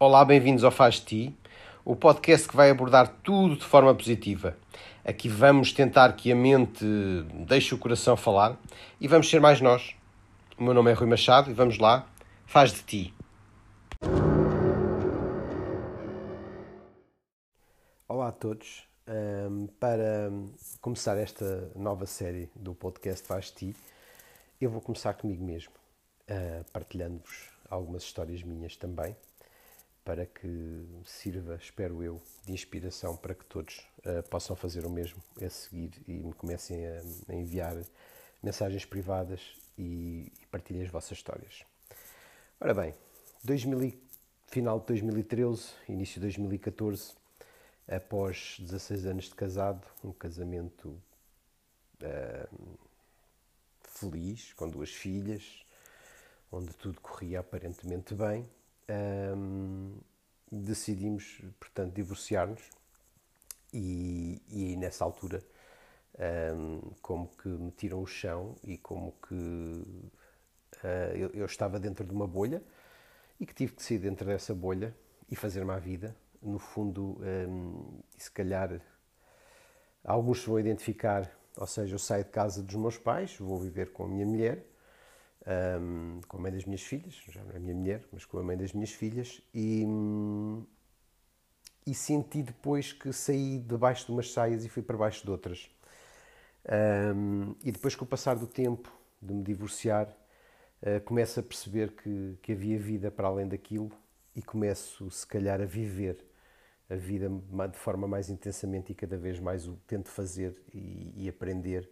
Olá, bem-vindos ao Faz Ti, o podcast que vai abordar tudo de forma positiva. Aqui vamos tentar que a mente deixe o coração falar e vamos ser mais nós. O meu nome é Rui Machado e vamos lá, faz de ti. Olá a todos. Para começar esta nova série do podcast Faz de Ti, eu vou começar comigo mesmo, uh, partilhando-vos algumas histórias minhas também para que sirva, espero eu, de inspiração para que todos uh, possam fazer o mesmo a seguir e me comecem a, a enviar mensagens privadas e, e partilhem as vossas histórias. Ora bem, 2000, final de 2013, início de 2014, após 16 anos de casado, um casamento uh, feliz, com duas filhas, onde tudo corria aparentemente bem, um, decidimos, portanto, divorciar-nos e, e nessa altura, um, como que me tiram o chão e como que uh, eu, eu, estava dentro de uma bolha e que tive que sair dentro dessa bolha e fazer-me a vida. No fundo, um, se calhar alguns se vão identificar, ou seja, eu saio de casa dos meus pais, vou viver com a minha mulher, um, com a mãe das minhas filhas, já não é a minha mulher, mas com a mãe das minhas filhas, e, e senti depois que saí debaixo de umas saias e fui para baixo de outras. Um, e depois, com o passar do tempo de me divorciar, uh, começo a perceber que, que havia vida para além daquilo e começo, se calhar, a viver a vida de forma mais intensamente e cada vez mais o tento fazer e, e aprender,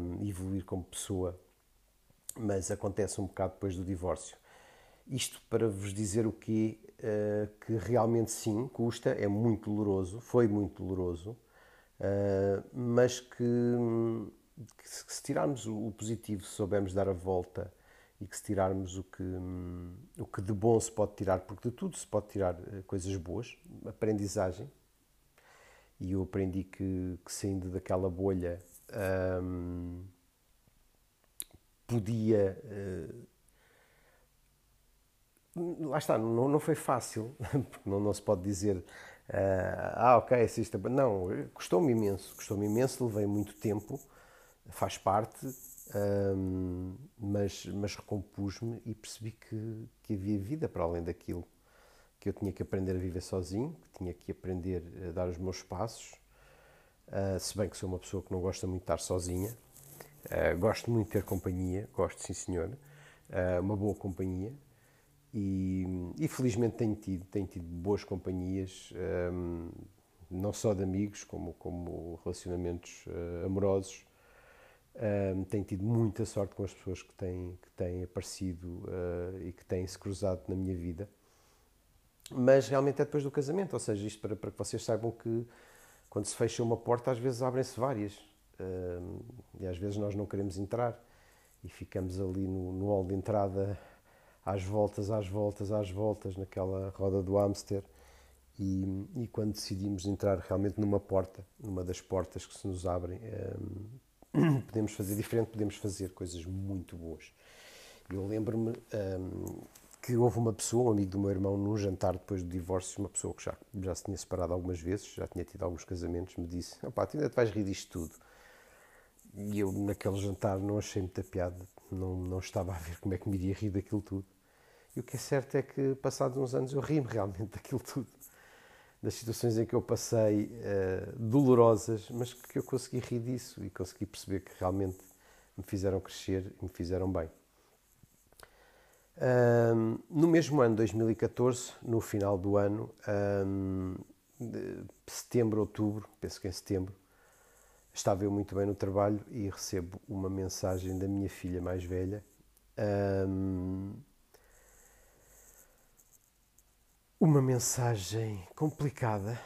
um, evoluir como pessoa mas acontece um bocado depois do divórcio. Isto para vos dizer o quê? Uh, que realmente sim, custa, é muito doloroso, foi muito doloroso, uh, mas que, que, se tirarmos o positivo, se soubermos dar a volta e que se tirarmos o que, o que de bom se pode tirar, porque de tudo se pode tirar eh, coisas boas, aprendizagem, e eu aprendi que, que saindo daquela bolha. Um, podia. Uh, lá está, não, não foi fácil, porque não, não se pode dizer. Uh, ah, ok, assista. Não, custou-me imenso, custou-me imenso, levei muito tempo, faz parte, um, mas, mas recompus-me e percebi que, que havia vida para além daquilo, que eu tinha que aprender a viver sozinho, que tinha que aprender a dar os meus passos, uh, se bem que sou uma pessoa que não gosta muito de estar sozinha, Uh, gosto muito de ter companhia, gosto sim senhor, uh, uma boa companhia e, e, felizmente tenho tido, tenho tido boas companhias, um, ehm, não só de amigos, como, como relacionamentos uh, amorosos. Um, ehm, tenho tido muita sorte com as pessoas que têm, que têm aparecido e que têm se cruzado na minha vida. Mas realmente é depois do casamento, ou seja, isto para, para que vocês saibam que quando se fecha uma porta, às vezes abrem-se várias e às vezes nós não queremos entrar e ficamos ali no, no hall de entrada às voltas, às voltas, às voltas, naquela roda do hamster. E, e quando decidimos entrar realmente numa porta, numa das portas que se nos abrem, um, podemos fazer diferente, podemos fazer coisas muito boas. Eu lembro-me um, que houve uma pessoa, um amigo do meu irmão, num jantar depois do divórcio, uma pessoa que já, já se tinha separado algumas vezes, já tinha tido alguns casamentos, me disse: Opá, tu ainda te vais rir disto tudo. E eu, naquele jantar, não achei muita piada, não, não estava a ver como é que me iria rir daquilo tudo. E o que é certo é que, passados uns anos, eu ri-me realmente daquilo tudo. Das situações em que eu passei uh, dolorosas, mas que eu consegui rir disso e consegui perceber que realmente me fizeram crescer e me fizeram bem. Um, no mesmo ano, 2014, no final do ano, um, setembro, outubro, penso que em setembro, estava eu muito bem no trabalho e recebo uma mensagem da minha filha mais velha. Um, uma mensagem complicada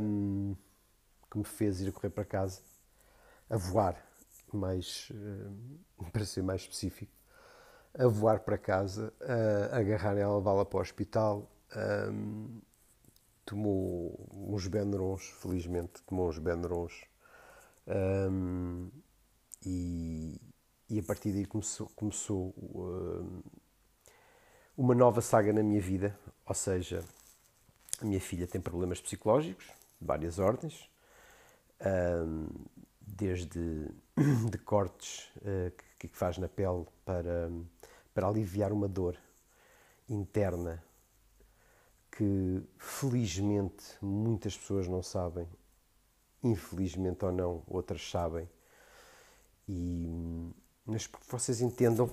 um, que me fez ir correr para casa, a voar, mais, uh, para ser mais específico, a voar para casa, a agarrar ela, levá-la para o hospital. Um, tomou uns Benerons, felizmente, tomou uns Benerons um, e, e, a partir daí começou, começou um, uma nova saga na minha vida, ou seja, a minha filha tem problemas psicológicos de várias ordens, desde de cortes uh, que, que faz na pele para, para aliviar uma dor interna que felizmente muitas pessoas não sabem, infelizmente ou não, outras sabem. E mas que vocês entendam,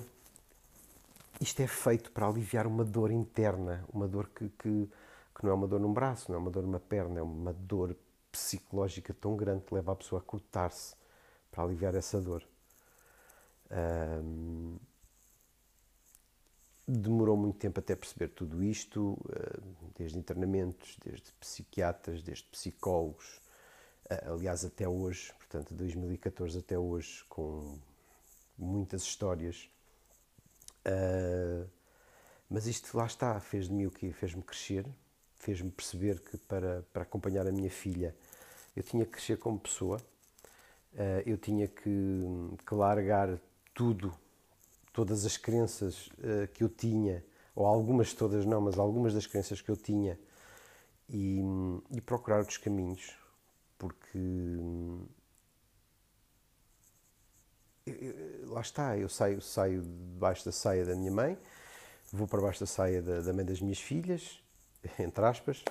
isto é feito para aliviar uma dor interna, uma dor que, que, que não é uma dor num braço, não é uma dor numa perna, é uma dor psicológica tão grande que leva a pessoa a cortar-se para aliviar essa dor. Um, demorou muito tempo até perceber tudo isto, ah, desde internamentos, desde psiquiatras, desde psicólogos, ah, aliás, até hoje, portanto, de 2014 até hoje, com muitas histórias. Uh, mas isto lá está, fez de mim o quê? Fez-me crescer, fez-me perceber que para, para acompanhar a minha filha eu tinha que crescer como pessoa, eu tinha que, que, largar tudo, todas as crenças uh, que eu tinha, ou algumas todas não, mas algumas das crenças que eu tinha, e, e procurar outros caminhos, porque lá está, eu saio, saio debaixo da saia da minha mãe, vou para baixo da saia da, da mãe das minhas filhas, entre aspas,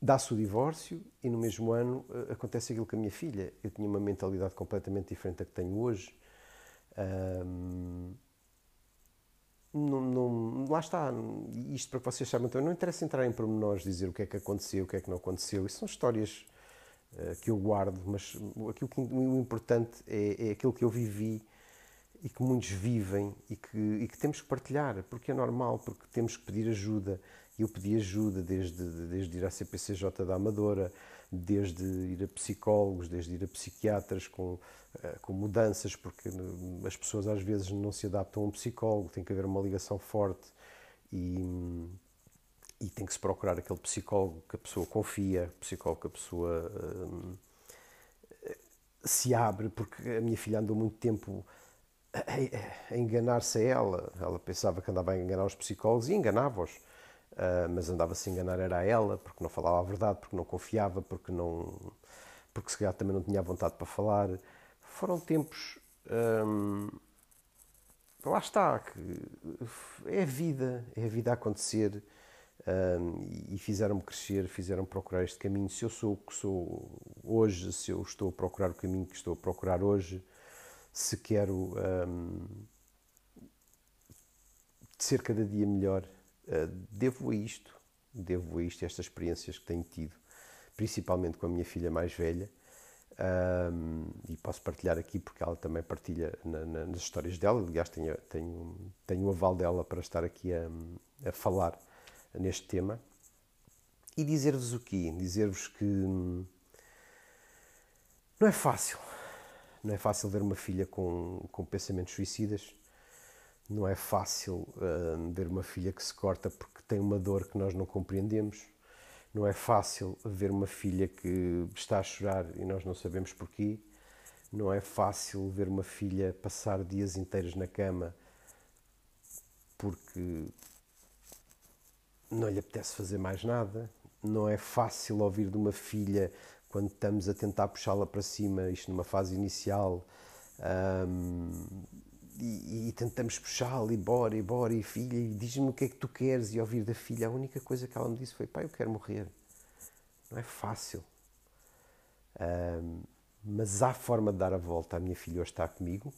dá-se o divórcio e no mesmo ano uh, acontece aquilo com a minha filha. Eu tinha uma mentalidade completamente diferente da que tenho hoje. Um, não, não, lá está, isto para que vocês saibam, então não interessa entrar em pormenores, dizer o que é que aconteceu, o que é que não aconteceu, isso são histórias uh, que eu guardo, mas aquilo que, o importante é, é aquilo que eu vivi e que muitos vivem e que, e que temos que partilhar, porque é normal, porque temos que pedir ajuda. Eu pedi ajuda desde, desde ir à CPCJ da Amadora, desde ir a psicólogos, desde ir a psiquiatras com, eh, com mudanças, porque as pessoas às vezes não se adaptam a um psicólogo, tem que haver uma ligação forte e, e tem que se procurar aquele psicólogo que a pessoa confia, psicólogo que a pessoa hum, se abre, porque a minha filha andou muito tempo a, enganar-se a ela. Ela pensava que andava a enganar os psicólogos e enganava-os. Uh, mas andava-se a enganar era a ela, porque não falava a verdade, porque não confiava, porque não porque se calhar também não tinha vontade para falar. Foram tempos. Hum, lá está, que é a vida, é a vida a acontecer um, e fizeram-me crescer, fizeram-me procurar este caminho. Se eu sou o que sou hoje, se eu estou a procurar o caminho que estou a procurar hoje, se quero um, ser cada dia melhor, uh, devo a isto, devo a isto, estas experiências que tenho tido, principalmente com a minha filha mais velha. Um, e posso partilhar aqui porque ela também partilha na, na, nas histórias dela. Aliás, tenho, tenho, tenho o aval dela para estar aqui a, a falar neste tema. E dizer-vos o quê? Dizer-vos que hum, não é fácil não é fácil ver uma filha com, com pensamentos suicidas. Não é fácil uh, ver uma filha que se corta porque tem uma dor que nós não compreendemos. Não é fácil ver uma filha que está a chorar e nós não sabemos porquê. Não é fácil ver uma filha passar dias inteiros na cama porque não lhe apetece fazer mais nada. Não é fácil ouvir de uma filha quando estamos a tentar puxá-la para cima, isto numa fase inicial, um, e, e, tentamos puxá-la e bora, e bora, e filha, e diz-me o que é que tu queres, e ouvir da filha, a única coisa que ela me disse foi, pai, eu quero morrer. Não é fácil. Um, mas há forma de dar a volta. A minha filha hoje está comigo.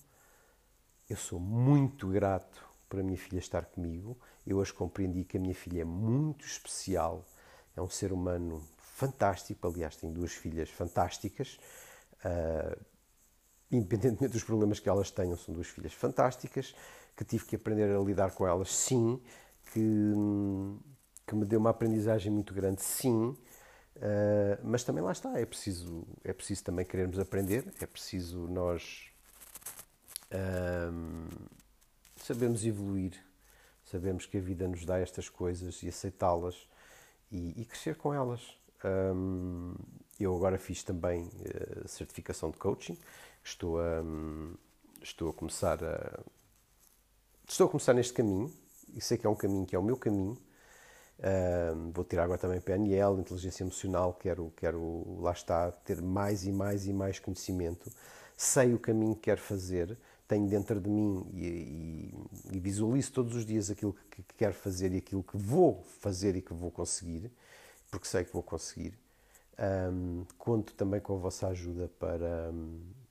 Eu sou muito grato por a minha filha estar comigo. Eu hoje compreendi que a minha filha é muito especial. É um ser humano fantástico. Aliás, tenho duas filhas fantásticas. Uh, independentemente dos problemas que elas tenham, são duas filhas fantásticas. Que tive que aprender a lidar com elas, sim. Que, que me deu uma aprendizagem muito grande, sim. Uh, mas também lá está, é preciso, é preciso também querermos aprender, é preciso nós uh, sabermos evoluir, sabemos que a vida nos dá estas coisas e aceitá-las e, e, crescer com elas. Um, eu agora fiz também uh, certificação de coaching, estou a, um, estou a começar a, estou a começar neste caminho e sei que é um caminho que é o meu caminho. Uh, vou tirar agora também PNL, inteligência emocional, quero, quero, lá está, ter mais e mais e mais conhecimento. Sei o caminho que quero fazer, tenho dentro de mim e, e, e visualizo todos os dias aquilo que, que, quero fazer e aquilo que vou fazer e que vou conseguir, porque sei que vou conseguir. Um, conto também com a vossa ajuda para,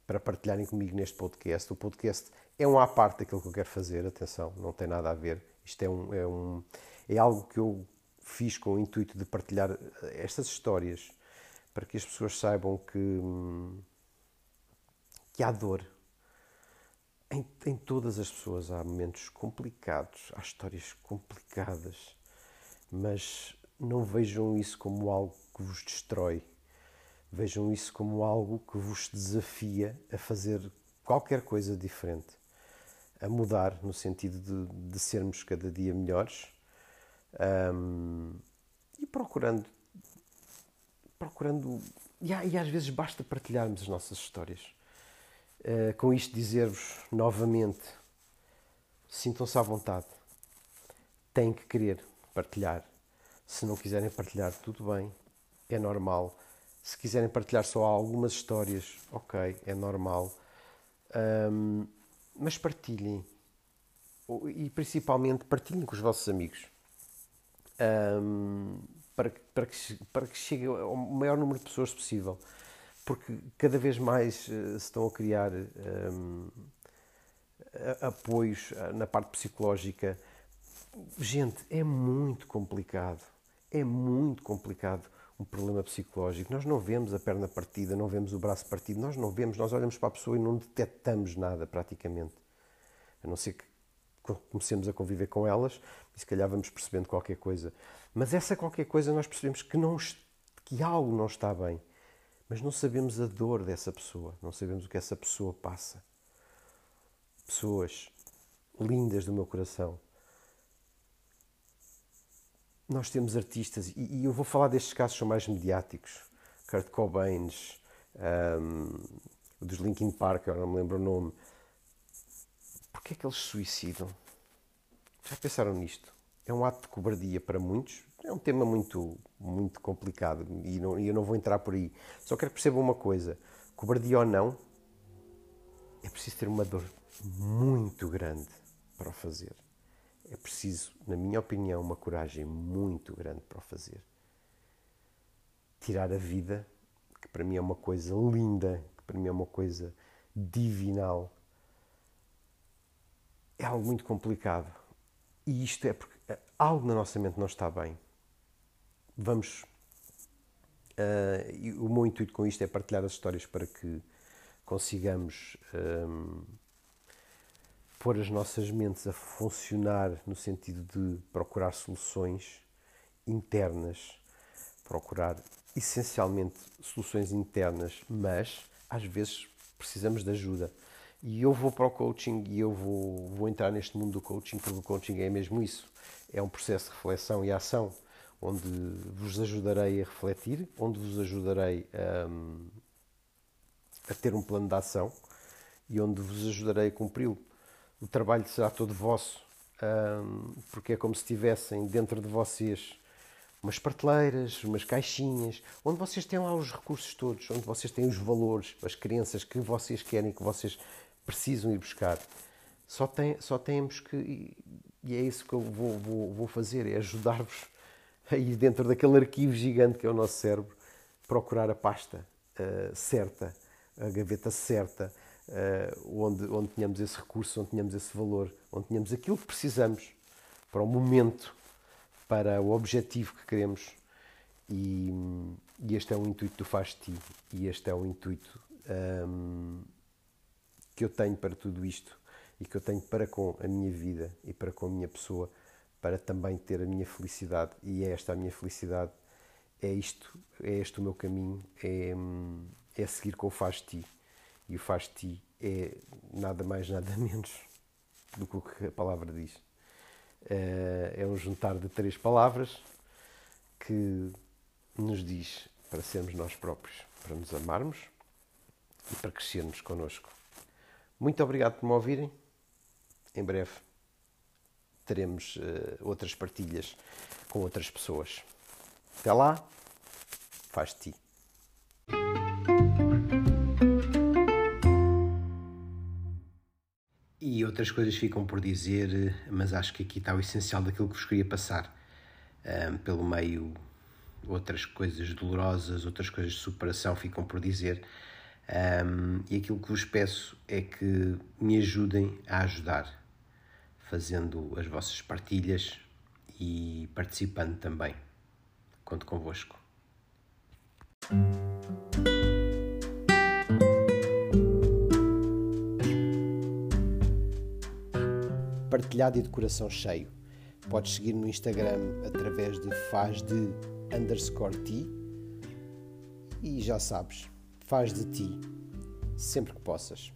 para partilharem comigo neste podcast. O podcast é um à parte daquilo que eu quero fazer, atenção, não tem nada a ver. Isto é, um, é, um, é algo que eu fiz com o intuito de partilhar eh, estas histórias para que as pessoas saibam que, hum, que há dor. Em, em todas as pessoas há momentos complicados, há histórias complicadas, mas não vejam isso como algo que vos destrói. Vejam isso como algo que vos desafia a fazer qualquer coisa diferente, a mudar no sentido de, de sermos cada dia melhores um, e procurando, procurando e, e, às vezes basta partilharmos as nossas histórias. Uh, com isto dizer-vos novamente, sintam-se à vontade, têm que querer partilhar. Se não quiserem partilhar, tudo bem, é normal. Se quiserem partilhar só algumas histórias, ok, é normal. Um, mas partilhem. E principalmente partilhem com os vossos amigos. Um, para, para, que, para que chegue ao maior número de pessoas possível. Porque cada vez mais uh, se estão a criar um, apoios eh, na parte psicológica. Gente, é muito complicado. É muito complicado um problema psicológico. Nós não vemos a perna partida, não vemos o braço partido, nós não vemos, nós olhamos para a pessoa e não detectamos nada praticamente. A não ser que comecemos a conviver com elas e se calhar vamos percebendo qualquer coisa. Mas essa qualquer coisa nós percebemos que, não, que algo não está bem, mas não sabemos a dor dessa pessoa, não sabemos o que essa pessoa passa. Pessoas lindas do meu coração, nós temos artistas, e, e, eu vou falar destes casos que são mais mediáticos, Kurt Cobain, um, dos Linkin Park, agora não me lembro o nome. Porquê é que eles suicidam? Já pensaram nisto? É um ato de cobardia para muitos, é um tema muito, muito complicado e, não, eu não vou entrar por aí. Só quero que percebam uma coisa: cobardia ou não, é preciso ter uma dor muito grande para o fazer é preciso, na minha opinião, uma coragem muito grande para o fazer. Tirar a vida, que para mim é uma coisa linda, que para mim é uma coisa divinal, é algo muito complicado. E isto é porque algo na nossa mente não está bem. Vamos. Uh, o meu intuito com isto é partilhar as histórias para que consigamos. Um, pôr as nossas mentes a funcionar no sentido de procurar soluções internas, procurar essencialmente soluções internas, mas às vezes precisamos de ajuda. E eu vou para o coaching e eu vou, vou entrar neste mundo do coaching, porque o coaching é mesmo isso. É um processo de reflexão e ação, onde vos ajudarei a refletir, onde vos ajudarei a, a ter um plano de ação e onde vos ajudarei a cumpri-lo o trabalho será todo vosso, porque é como se tivessem dentro de vocês umas prateleiras, umas caixinhas, onde vocês têm lá os recursos todos, onde vocês têm os valores, as crenças que vocês querem, que vocês precisam ir buscar. Só, tem, só temos que, e é isso que eu vou, vou, vou fazer, é ajudar-vos a ir dentro daquele arquivo gigante que é o nosso cérebro, procurar a pasta uh, certa, a gaveta certa, uh, onde, onde tenhamos esse recurso, onde tenhamos esse valor, onde tenhamos aquilo que precisamos para o momento, para o objetivo que queremos. E, e este é o intuito do Faz-Ti, e este é o intuito um, que eu tenho para tudo isto e que eu tenho para com a minha vida e para com a minha pessoa, para também ter a minha felicidade. E é esta a minha felicidade, é isto, é este o meu caminho, é, é seguir com o Faz-Ti. E o faz-ti é nada mais, nada menos do que o que a palavra diz. Eh, é um juntar de três palavras que nos diz para sermos nós próprios, para nos amarmos e para crescermos connosco. Muito obrigado por me ouvirem. Em breve teremos outras partilhas com outras pessoas. Até lá, faz outras coisas ficam por dizer, mas acho que aqui está o essencial daquilo que vos queria passar. Um, pelo meio, outras coisas dolorosas, outras coisas de superação ficam por dizer. Um, e aquilo que vos peço é que me ajudem a ajudar, fazendo as vossas partilhas e participando também. Conto convosco. Partilhado e de coração cheio. Podes seguir no Instagram através de faz de underscore ti e já sabes, faz de ti sempre que possas.